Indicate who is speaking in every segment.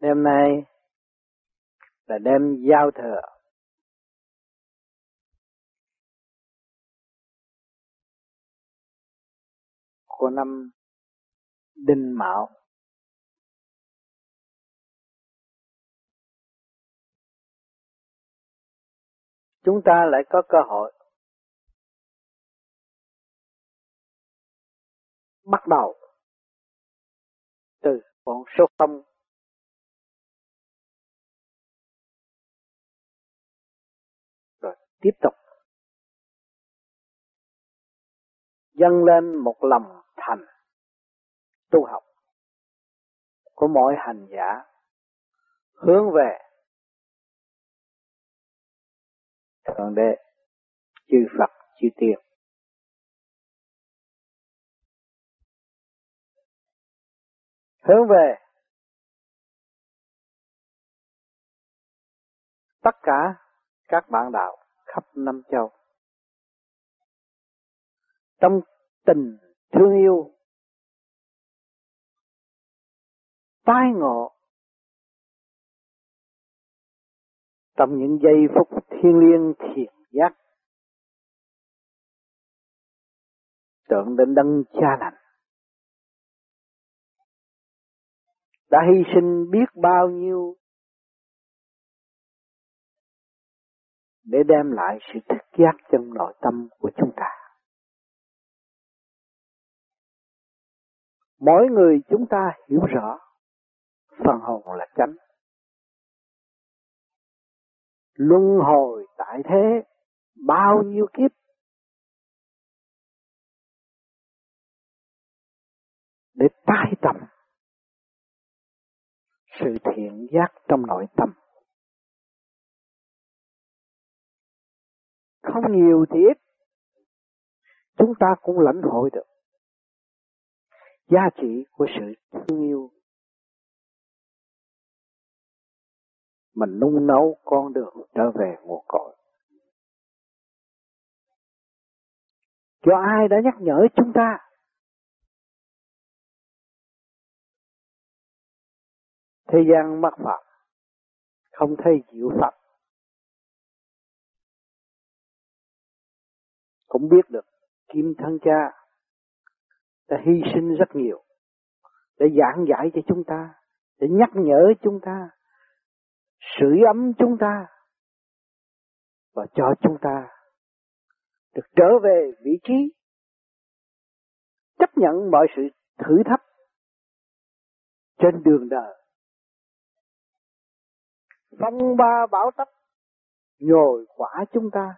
Speaker 1: Đêm nay là đêm giao thừa. Của năm Đinh Mão. Chúng ta lại có cơ hội bắt đầu từ con số không tiếp tục. Dâng lên một lòng thành, tu học của mỗi hành giả, hướng về thượng đế, chư Phật, chư tiên. Hướng về tất cả các bạn đạo khắp năm châu. Trong tình thương yêu, tai ngộ, trong những giây phút thiên liêng thiền giác, tưởng đến đấng cha lành, đã hy sinh biết bao nhiêu để đem lại sự thức giác trong nội tâm của chúng ta. Mỗi người chúng ta hiểu rõ, phần hồn là chánh. Luân hồi tại thế, bao nhiêu kiếp để tái tầm sự thiện giác trong nội tâm. Không nhiều thì ít, chúng ta cũng lãnh hội được giá trị của sự thương yêu. mà nung nấu con đường trở về nguồn cội. Cho ai đã nhắc nhở chúng ta Thế gian mắc Phật, không thấy chịu Phật. Cũng biết được Kim Thân Cha đã hy sinh rất nhiều để giảng giải cho chúng ta, để nhắc nhở chúng ta, sưởi ấm chúng ta và cho chúng ta được trở về vị trí chấp nhận mọi sự thử thách trên đường đời. Phong ba bão tấp nhồi quả chúng ta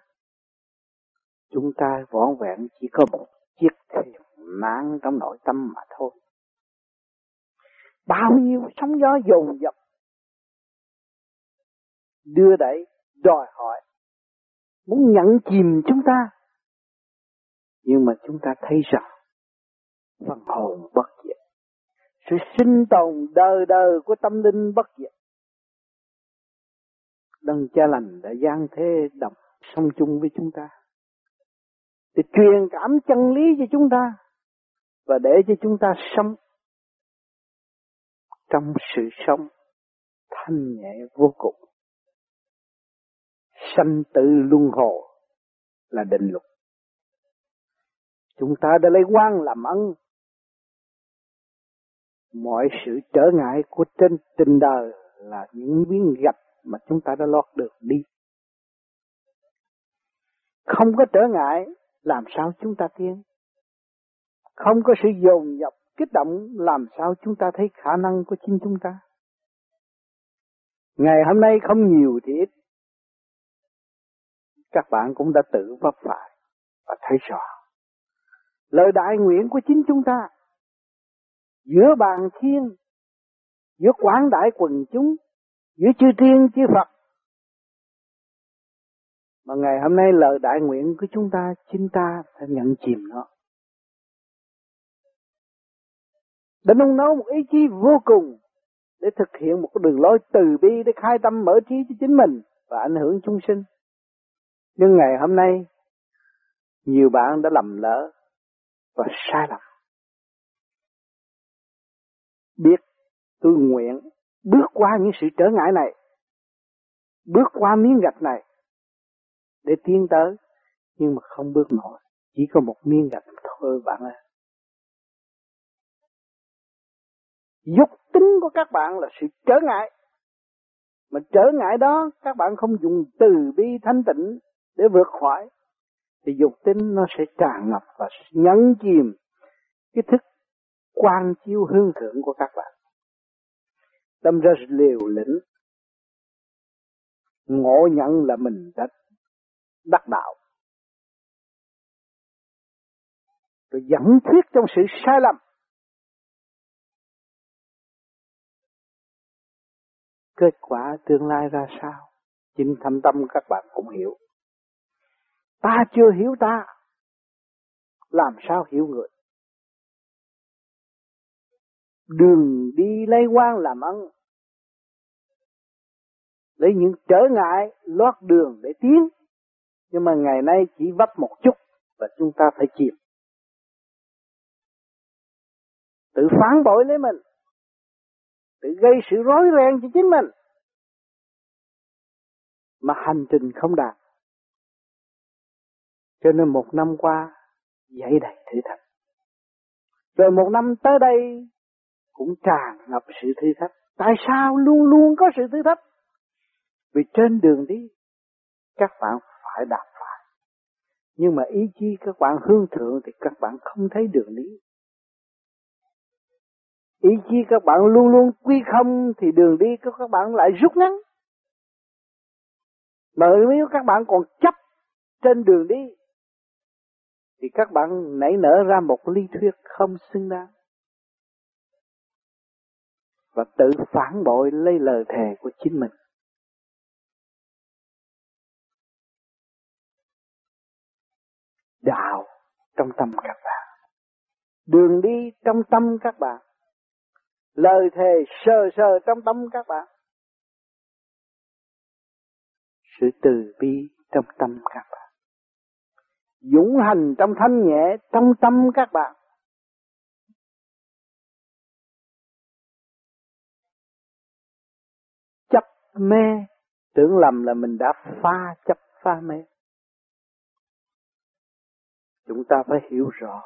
Speaker 1: chúng ta vỏn vẹn chỉ có một chiếc thuyền mang trong nội tâm mà thôi. Bao nhiêu sóng gió dồn dập đưa đẩy, đòi hỏi, muốn nhận chìm chúng ta. Nhưng mà chúng ta thấy rằng, phần hồn bất diệt, sự sinh tồn đời đời của tâm linh bất diệt. Đấng cha lành đã gian thế đồng song chung với chúng ta để truyền cảm chân lý cho chúng ta và để cho chúng ta sống trong sự sống thanh nhẹ vô cùng. Sanh tử luân hồi là định luật. Chúng ta đã lấy quan làm ân. Mọi sự trở ngại của trên tình đời là những miếng gạch mà chúng ta đã lót được đi. Không có trở ngại, làm sao chúng ta tiến? Không có sự dồn dập, kích động, làm sao chúng ta thấy khả năng của chính chúng ta? Ngày hôm nay không nhiều thì ít. Các bạn cũng đã tự vấp phải và thấy rõ. Lời đại nguyện của chính chúng ta giữa bàn thiên, giữa quảng đại quần chúng giữa chư thiên chư Phật mà ngày hôm nay lời đại nguyện của chúng ta chính ta phải nhận chìm nó. Để nung nấu một ý chí vô cùng để thực hiện một cái đường lối từ bi để khai tâm mở trí cho chính mình và ảnh hưởng chúng sinh. Nhưng ngày hôm nay nhiều bạn đã lầm lỡ và sai lầm. Biết tôi nguyện bước qua những sự trở ngại này, bước qua miếng gạch này để tiến tới, nhưng mà không bước nổi, chỉ có một miếng gạch thôi bạn ơi. Dục tính của các bạn là sự trở ngại. Mà trở ngại đó các bạn không dùng từ bi thanh tịnh để vượt khỏi thì dục tính nó sẽ tràn ngập và nhấn chìm cái thức quan chiếu hương thượng của các bạn. Tâm ra liều lĩnh ngộ nhận là mình đã đắc đạo. Rồi dẫn thuyết trong sự sai lầm. Kết quả tương lai ra sao? Chính thâm tâm các bạn cũng hiểu. Ta chưa hiểu ta. Làm sao hiểu người? Đường đi lây quan làm ăn. Lấy những trở ngại, lót đường để tiến. Nhưng mà ngày nay chỉ vấp một chút và chúng ta phải chịu. Tự phản bội lấy mình. Tự gây sự rối ren cho chính mình. Mà hành trình không đạt cho nên một năm qua dậy đầy thử thách. Rồi một năm tới đây, cũng tràn ngập sự thử thách. Tại sao luôn luôn có sự thử thách? Vì trên đường đi, các bạn phải đạp phải. Nhưng mà ý chí các bạn hương thượng thì các bạn không thấy đường lý Ý chí các bạn luôn luôn quy không thì đường đi của các bạn lại rút ngắn. Mà nếu các bạn còn chấp trên đường đi, thì các bạn nảy nở ra một lý thuyết không xứng đáng và tự phản bội lấy lời thề của chính mình. Đạo trong tâm các bạn. Đường đi trong tâm các bạn. Lời thề sờ sờ trong tâm các bạn. Sự từ bi trong tâm các bạn dũng hành trong thanh nhẹ trong tâm các bạn chấp mê tưởng lầm là mình đã pha chấp pha mê chúng ta phải hiểu rõ.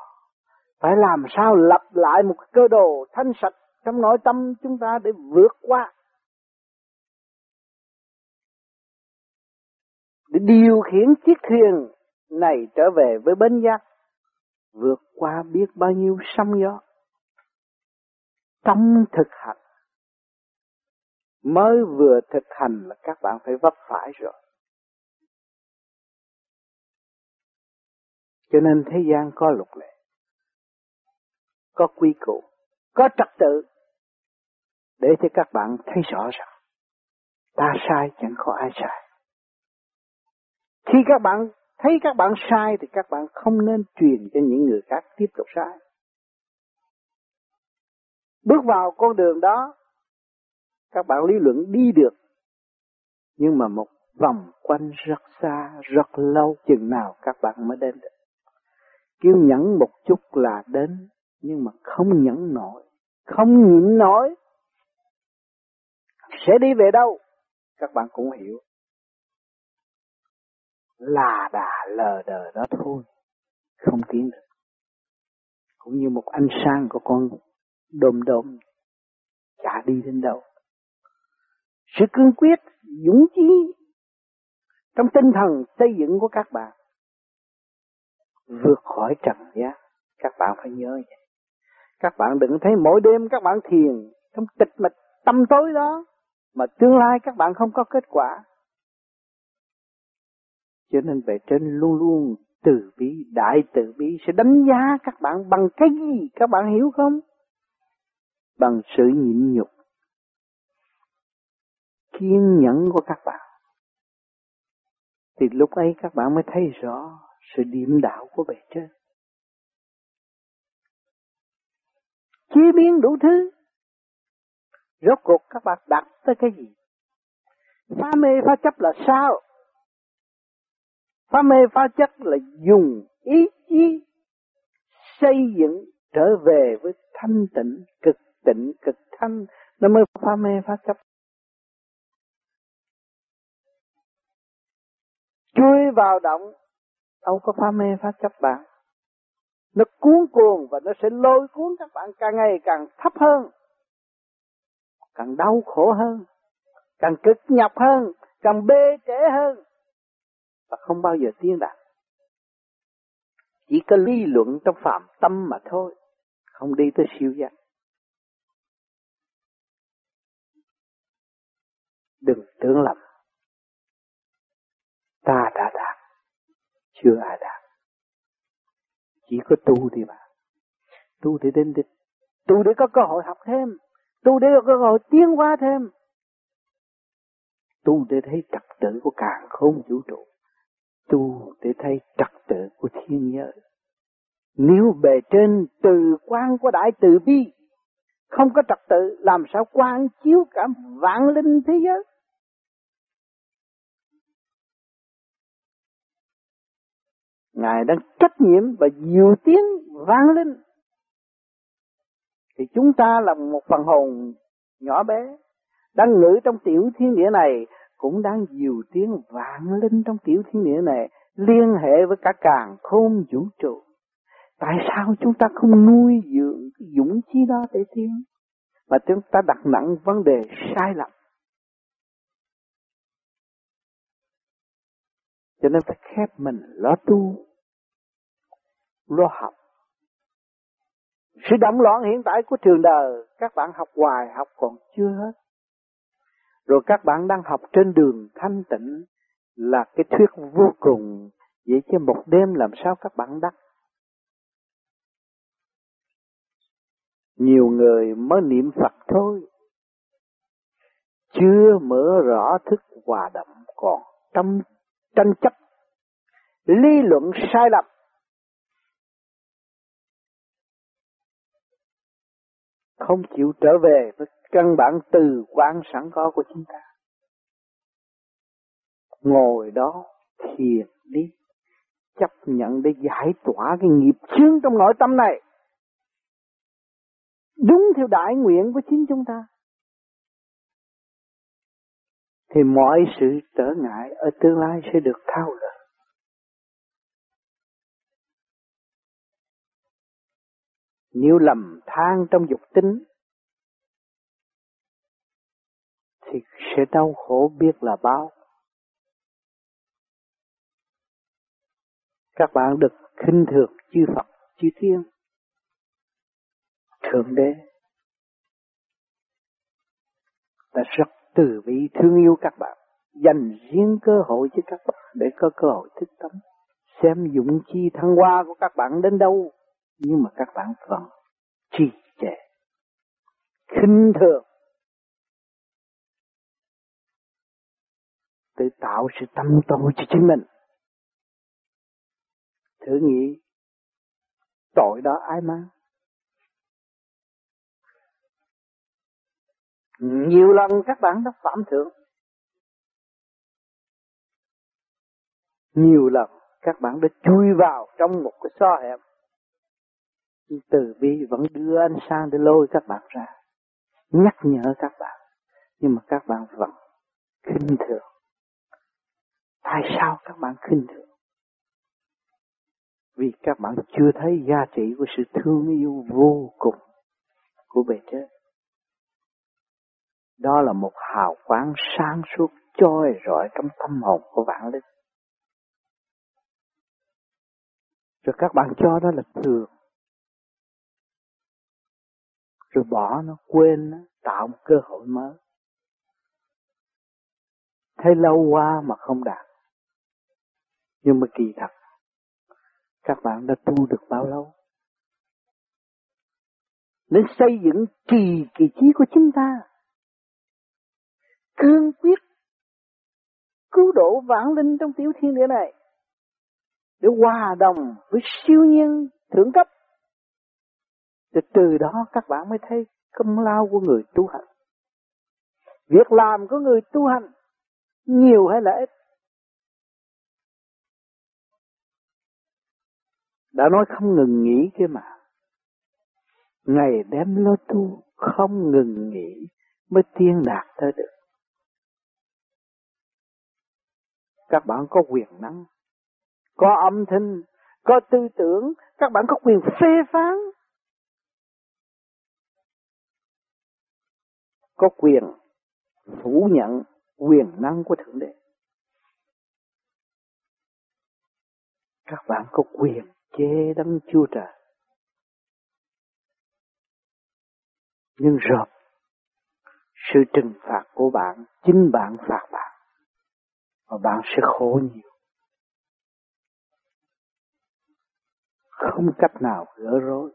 Speaker 1: Phải làm sao lập lại một cơ đồ thanh sạch trong nội tâm chúng ta để vượt qua. Để điều khiển chiếc thuyền này trở về với bến giác. Vượt qua biết bao nhiêu sóng gió. Trong thực hành. Mới vừa thực hành là các bạn phải vấp phải rồi. Cho nên thế gian có luật lệ có quy củ có trật tự để cho các bạn thấy rõ rằng ta sai chẳng có ai sai khi các bạn thấy các bạn sai thì các bạn không nên truyền cho những người khác tiếp tục sai. Bước vào con đường đó, các bạn lý luận đi được, nhưng mà một vòng quanh rất xa, rất lâu chừng nào các bạn mới đến được. Kêu nhẫn một chút là đến, nhưng mà không nhẫn nổi, không nhịn nổi, sẽ đi về đâu? Các bạn cũng hiểu. Là đà lờ đờ đó thôi. Không tiến được. Cũng như một ánh sáng của con đom đom chả đi đến đâu. Sự cương quyết dũng chí trong tinh thần xây dựng của các bạn vượt khỏi trần gian các bạn phải nhớ vậy các bạn đừng thấy mỗi đêm các bạn thiền trong tịch mịch tâm tối đó mà tương lai các bạn không có kết quả cho nên về trên luôn luôn từ bi, đại từ bi sẽ đánh giá các bạn bằng cái gì, các bạn hiểu không? Bằng sự nhịn nhục, kiên nhẫn của các bạn. Thì lúc ấy các bạn mới thấy rõ sự điểm đạo của bề trên. Chế biến đủ thứ. Rốt cuộc các bạn đặt tới cái gì? Phá mê phá chấp là sao? Phá mê phá chấp là dùng ý chí xây dựng trở về với thanh tịnh, cực tịnh, cực thanh. nó mới phá mê phá chấp chui vào động đâu có phá mê phá chấp bạn nó cuốn cuồng và nó sẽ lôi cuốn các bạn càng ngày càng thấp hơn, càng đau khổ hơn, càng cực nhọc hơn, càng bê trễ hơn. Và không bao giờ tiến đạt. Chỉ có lý luận trong phạm tâm mà thôi, không đi tới siêu giác. Đừng tưởng lầm. Ta đã đạt chưa ai đạt. Chỉ có tu thì mà. Tu để đến đích. Tu để có cơ hội học thêm. Tu để có cơ hội tiến hóa thêm. Tu để thấy trật tự của càng không vũ trụ. Tu để thấy trật tự của thiên giới nếu bề trên từ quan của đại từ bi, không có trật tự, làm sao quan chiếu cả vạn linh thế giới? Ngài đang trách nhiệm và diệu tiếng vang lên, Thì chúng ta là một phần hồn nhỏ bé, đang ngự trong tiểu thiên địa này, cũng đang diệu tiếng vang lên trong tiểu thiên địa này, liên hệ với cả càng khôn vũ trụ. Tại sao chúng ta không nuôi dưỡng dũng chí đó để tiến? Mà chúng ta đặt nặng vấn đề sai lầm. Cho nên phải khép mình lo tu, lo học. Sự động loạn hiện tại của trường đời, các bạn học hoài học còn chưa hết. Rồi các bạn đang học trên đường thanh tịnh là cái thuyết vô cùng, vậy chứ một đêm làm sao các bạn đắc. Nhiều người mới niệm Phật thôi, chưa mở rõ thức hòa đậm còn tâm tranh chấp lý luận sai lầm không chịu trở về với căn bản từ quan sẵn có của chúng ta. Ngồi đó thiền đi, chấp nhận để giải tỏa cái nghiệp chướng trong nội tâm này. Đúng theo đại nguyện của chính chúng ta. Thì mọi sự trở ngại ở tương lai sẽ được thao gỡ nếu lầm than trong dục tính thì sẽ đau khổ biết là bao. Các bạn được khinh thường chư Phật, chư Thiên, Thượng Đế đã rất từ bi thương yêu các bạn, dành riêng cơ hội cho các bạn để có cơ hội thức tâm, xem dụng chi thăng hoa của các bạn đến đâu nhưng mà các bạn vẫn trì trệ khinh thường, tự tạo sự tâm tối cho chính mình. Thử nghĩ, tội đó ai mang nhiều lần các bạn đã phạm thượng. Nhiều lần các bạn đã chui vào trong một cái so hẹp từ bi vẫn đưa ánh sáng để lôi các bạn ra, nhắc nhở các bạn. Nhưng mà các bạn vẫn khinh thường. Tại sao các bạn khinh thường? Vì các bạn chưa thấy giá trị của sự thương yêu vô cùng của bề trên. Đó là một hào quang sáng suốt trôi rọi trong tâm hồn của bạn linh. Rồi các bạn cho đó là thường rồi bỏ nó, quên nó, tạo một cơ hội mới. Thấy lâu qua mà không đạt. Nhưng mà kỳ thật, các bạn đã tu được bao lâu? Nên xây dựng kỳ kỳ trí của chúng ta. Cương quyết cứu độ vãng linh trong tiểu thiên địa này. Để hòa đồng với siêu nhiên, thượng cấp thì từ đó các bạn mới thấy công lao của người tu hành. Việc làm của người tu hành nhiều hay là ít? Đã nói không ngừng nghỉ kia mà. Ngày đêm lo tu không ngừng nghỉ mới tiên đạt tới được. Các bạn có quyền năng, có âm thanh, có tư tưởng, các bạn có quyền phê phán. Có quyền phủ nhận quyền năng của Thượng Đế. Các bạn có quyền chế đấng Chúa Trời. Nhưng rồi sự trừng phạt của bạn, chính bạn phạt bạn và bạn sẽ khổ nhiều không cách nào gỡ rối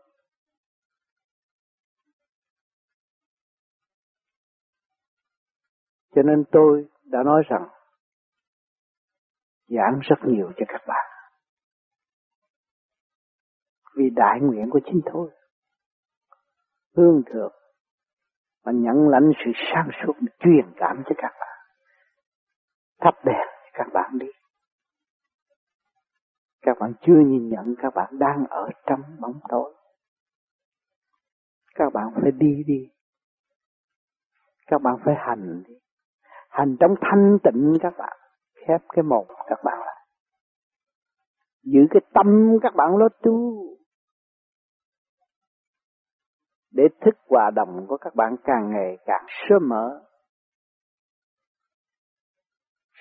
Speaker 1: cho nên tôi đã nói rằng, giảng rất nhiều cho các bạn. Vì đại nguyện của chính tôi, hương thượng và nhận lãnh sự sáng suốt, truyền cảm cho các bạn, thắp đèn cho các bạn đi. Các bạn chưa nhìn nhận các bạn đang ở trong bóng tối. Các bạn phải đi đi. Các bạn phải hành đi hành trong thanh tịnh các bạn khép cái mồm các bạn lại giữ cái tâm các bạn lo tu để thức hòa đồng của các bạn càng ngày càng sớm mở.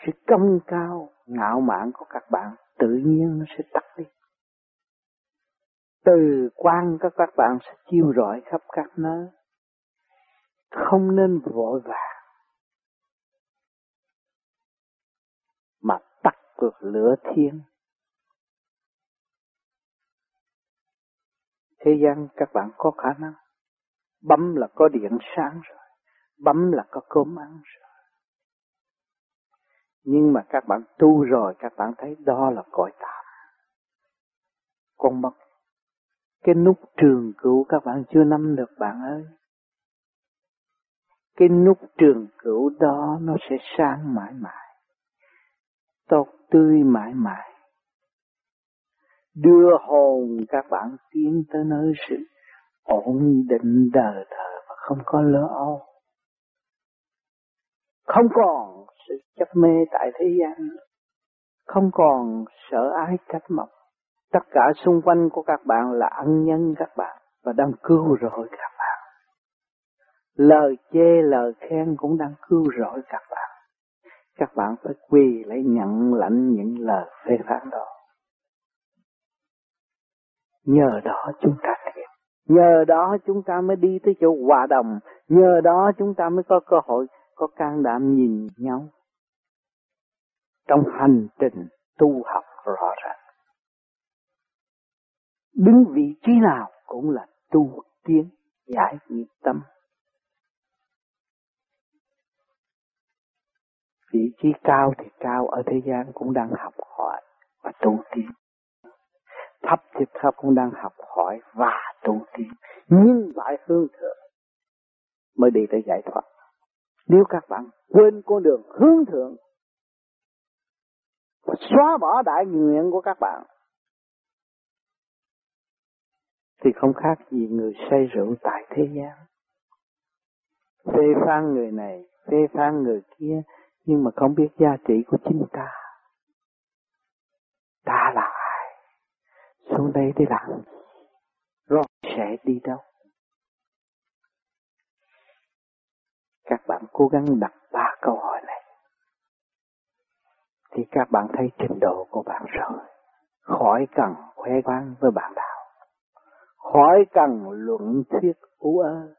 Speaker 1: Sự công cao, ngạo mạn của các bạn tự nhiên nó sẽ tắt đi. Từ quan các các bạn sẽ chiêu rọi khắp các nơi. Không nên vội vàng. Cực lửa thiên. Thế gian các bạn có khả năng Bấm là có điện sáng rồi. Bấm là có cơm ăn rồi. Nhưng mà các bạn tu rồi, các bạn thấy đó là cõi tạm. Con mất. Cái nút trường cửu các bạn chưa nắm được, bạn ơi. Cái nút trường cửu đó nó sẽ sáng mãi mãi. Tốt tươi mãi mãi. Đưa hồn các bạn tiến tới nơi sự ổn định đời thờ và không có lỡ âu. Không còn sự chấp mê tại thế gian Không còn sợ ái cách mọc. Tất cả xung quanh của các bạn là ân nhân các bạn và đang cứu rỗi các bạn. Lời chê, lời khen cũng đang cứu rỗi các bạn. Các bạn phải quy lấy nhận lãnh những lời phê phán đó. Nhờ đó chúng ta thiệt. Nhờ đó chúng ta mới đi tới chỗ hòa đồng. Nhờ đó chúng ta mới có cơ hội, có can đảm nhìn nhau. Trong hành trình tu học rõ ràng. Đứng vị trí nào cũng là tu tiến, giải nghiệp tâm. Vị trí cao thì cao, ở thế gian cũng đang học hỏi và tu tiến thấp thì thấp cũng đang học hỏi và tu tiến nhưng lại hướng thượng mới đi tới giải thoát. Nếu các bạn quên con đường hướng thượng và xóa bỏ đại nguyện của các bạn, thì không khác gì người say rượu tại thế gian. Phê phán người này, phê phán người kia nhưng mà không biết giá trị của chính ta. Ta là ai? xuống đây để làm rồi sẽ đi đâu? Các bạn cố gắng đặt ba câu hỏi này. Thì các bạn thấy trình độ của bạn rồi. Khỏi cần khoe khoang với bạn đạo khỏi cần luận thuyết ú ơ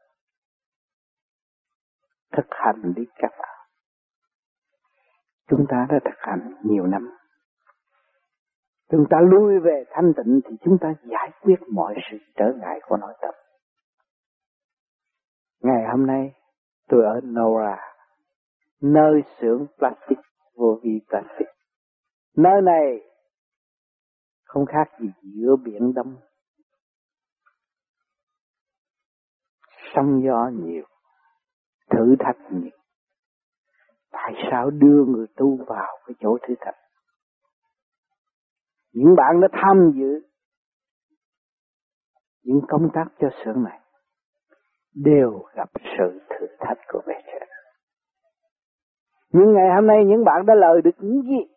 Speaker 1: thực hành đi các bạn chúng ta đã thực hành nhiều năm chúng ta lui về thanh tịnh thì chúng ta giải quyết mọi sự trở ngại của nội tâm. Ngày hôm nay tôi ở Nora, nơi xưởng plastic vô vi plastic. Nơi này không khác gì giữa biển Đông. Sông gió nhiều, thử thách nhiều. Tại sao đưa người tu vào cái chỗ thử thách? những bạn đã tham dự những công tác cho xưởng này đều gặp sự thử thách của bề trên Nhưng ngày hôm nay những bạn đã lời được những gì?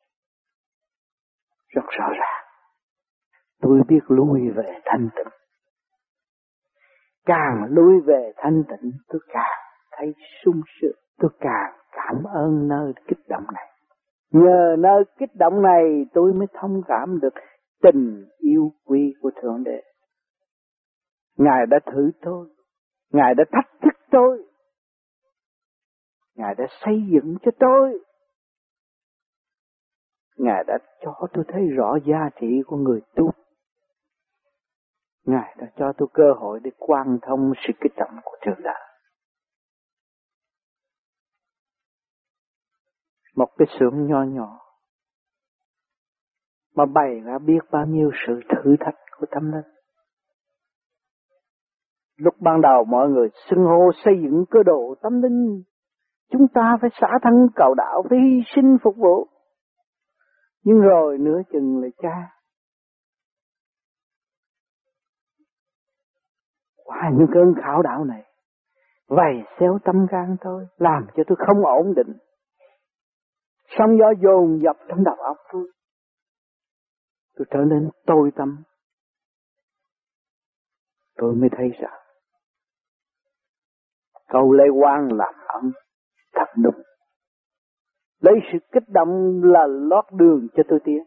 Speaker 1: Rất rõ ràng. Tôi biết lui về thanh tịnh. Càng lui về thanh tịnh, tôi càng thấy sung sướng. Tôi càng cảm ơn nơi kích động này. Nhờ nơi kích động này tôi mới thông cảm được tình yêu quý của Thượng Đế. Ngài đã thử tôi, Ngài đã thách thức tôi, Ngài đã xây dựng cho tôi. Ngài đã cho tôi thấy rõ giá trị của người tu. Ngài đã cho tôi cơ hội để quan thông sự kích động của Thượng Đế. Một cái xưởng nho nhỏ mà bày ra biết bao nhiêu sự thử thách của tâm linh. Lúc ban đầu mọi người xưng hô xây dựng cơ độ tâm linh, chúng ta phải xả thân cầu đạo, phải hy sinh phục vụ. Nhưng rồi nửa chừng là cha. Qua những cơn khảo đạo này, vầy xéo tâm gan tôi, làm cho tôi không ổn định. Sóng gió dồn dập trong đầu óc tôi. Tôi trở nên tôi tâm. Tôi mới thấy rằng, câu lê quan làm ấm thật đúng. Lấy sự kích động là lót đường cho tôi tiến.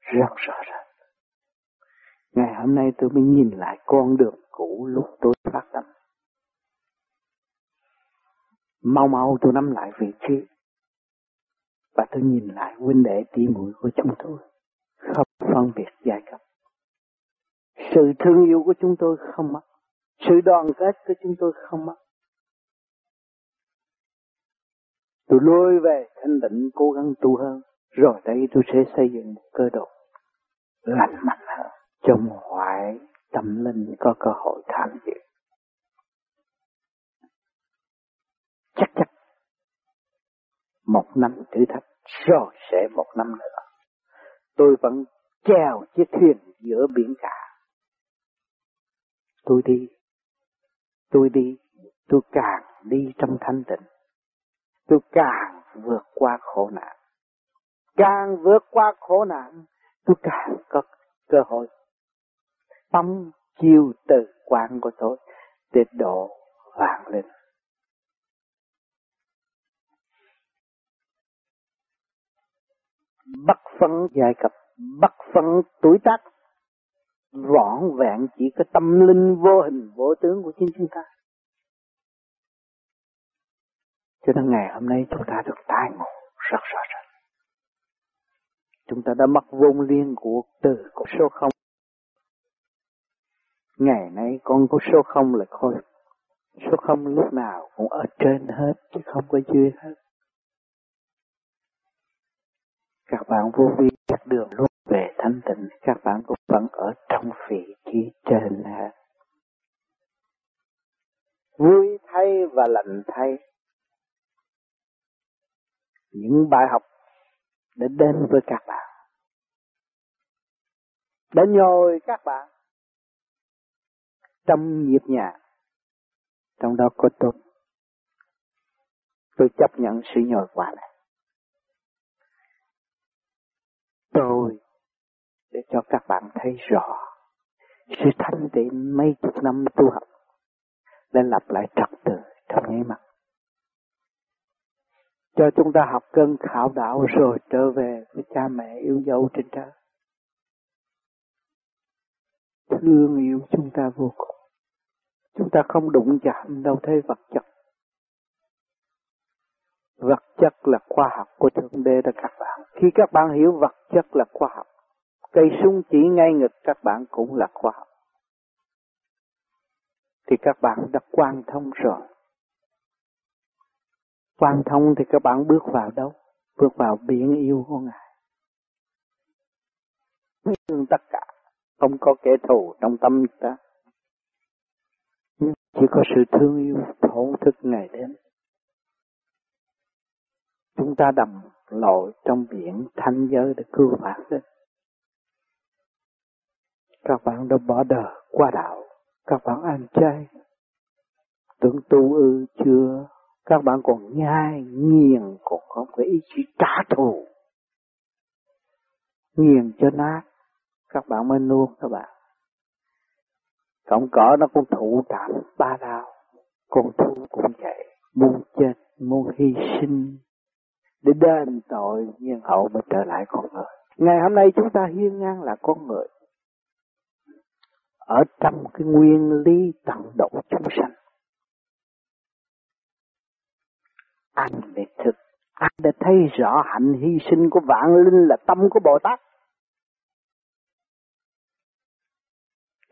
Speaker 1: Rất rõ ràng. Ngày hôm nay tôi mới nhìn lại con đường cũ lúc tôi phát tâm. Mau mau tôi nắm lại vị trí. Và tôi nhìn lại huynh đệ tỷ muội của chúng tôi. Không phân biệt giai cấp. Sự thương yêu của chúng tôi không mất. Sự đoàn kết của chúng tôi không mất. Tôi lôi về thanh định cố gắng tu hơn. Rồi đây tôi sẽ xây dựng một cơ độ lành mạnh hơn. Trong hoại tâm linh có cơ hội tham dự. Một năm thử thách rồi sẽ một năm nữa. Tôi vẫn chèo chiếc thuyền giữa biển cả. Tôi đi, tôi đi, tôi càng đi trong thanh tịnh tôi càng vượt qua khổ nạn. Càng vượt qua khổ nạn, tôi càng có cơ hội tâm chiêu từ quan của tôi để độ vạn linh. Bất phân giai cấp, bất phân tuổi tác, vỏn vẹn chỉ có tâm linh vô hình vô tướng của chính chúng ta. Cho nên ngày hôm nay chúng ta được tai ngộ rất rõ ràng. Chúng ta đã mất vốn liên của từ của số không. Ngày nay con có số không là khôi. Số không lúc nào cũng ở trên hết chứ không có dưới hết. Các bạn vô vi các đường lúc về thanh tịnh, các bạn cũng vẫn ở trong vị trí trên hết. Vui thay và lạnh thay những bài học để đến với các bạn. Để nhồi các bạn trong nhịp nhà, trong đó có tôi. Tôi chấp nhận sự nhồi quả này. Tôi để cho các bạn thấy rõ sự thanh tịnh mấy chục năm tu học để lập lại trật tự trong nháy mắt cho chúng ta học cơn khảo đạo rồi trở về với cha mẹ yêu dấu trên trời. Thương yêu chúng ta vô cùng. Chúng ta không đụng chạm đâu thấy vật chất. Vật chất là khoa học của Thượng Đế đó các bạn. Khi các bạn hiểu vật chất là khoa học, cây sung chỉ ngay ngực các bạn cũng là khoa học. Thì các bạn đã quan thông rồi quan thông thì các bạn bước vào đâu? Bước vào biển yêu của Ngài. Thương tất cả, không có kẻ thù trong tâm ta. chỉ có sự thương yêu thổ thức ngày đêm. Chúng ta đầm lội trong biển thanh giới để cứu vãn sinh. Các bạn đã bỏ đời qua đạo, các bạn ăn chay. Tưởng tu ư chưa các bạn còn nhai nghiền còn có cái ý chí trả thù nghiền cho nát các bạn mới nuốt các bạn cọng cỏ nó cũng thụ cảm ba đau con thú cũng vậy muốn chết muốn hy sinh để đền tội nhân hậu mới trở lại con người. Ngày hôm nay chúng ta hiên ngang là con người. Ở trong cái nguyên lý tận độ chúng sanh. Anh để thực. Anh đã thấy rõ hạnh hy sinh của vạn linh là tâm của Bồ Tát.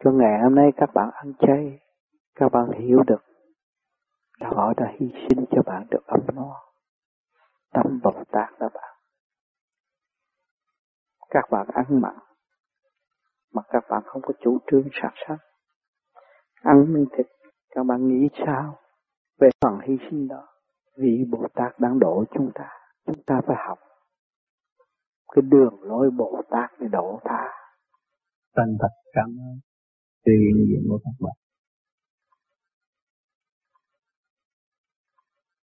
Speaker 1: Cho ngày hôm nay các bạn ăn chay, các bạn hiểu được là họ đã hy sinh cho bạn được ấm no tâm Bồ Tát đó bạn các bạn ăn mặn, mà các bạn không có chủ trương sạch sắc. ăn miếng thịt, các bạn nghĩ sao về phần hy sinh đó? Vì Bồ Tát đang độ chúng ta chúng ta phải học. Cái đường lối Bồ Tát để độ ta
Speaker 2: Tân thật cảm ơn. Sự hiện diện của các bạn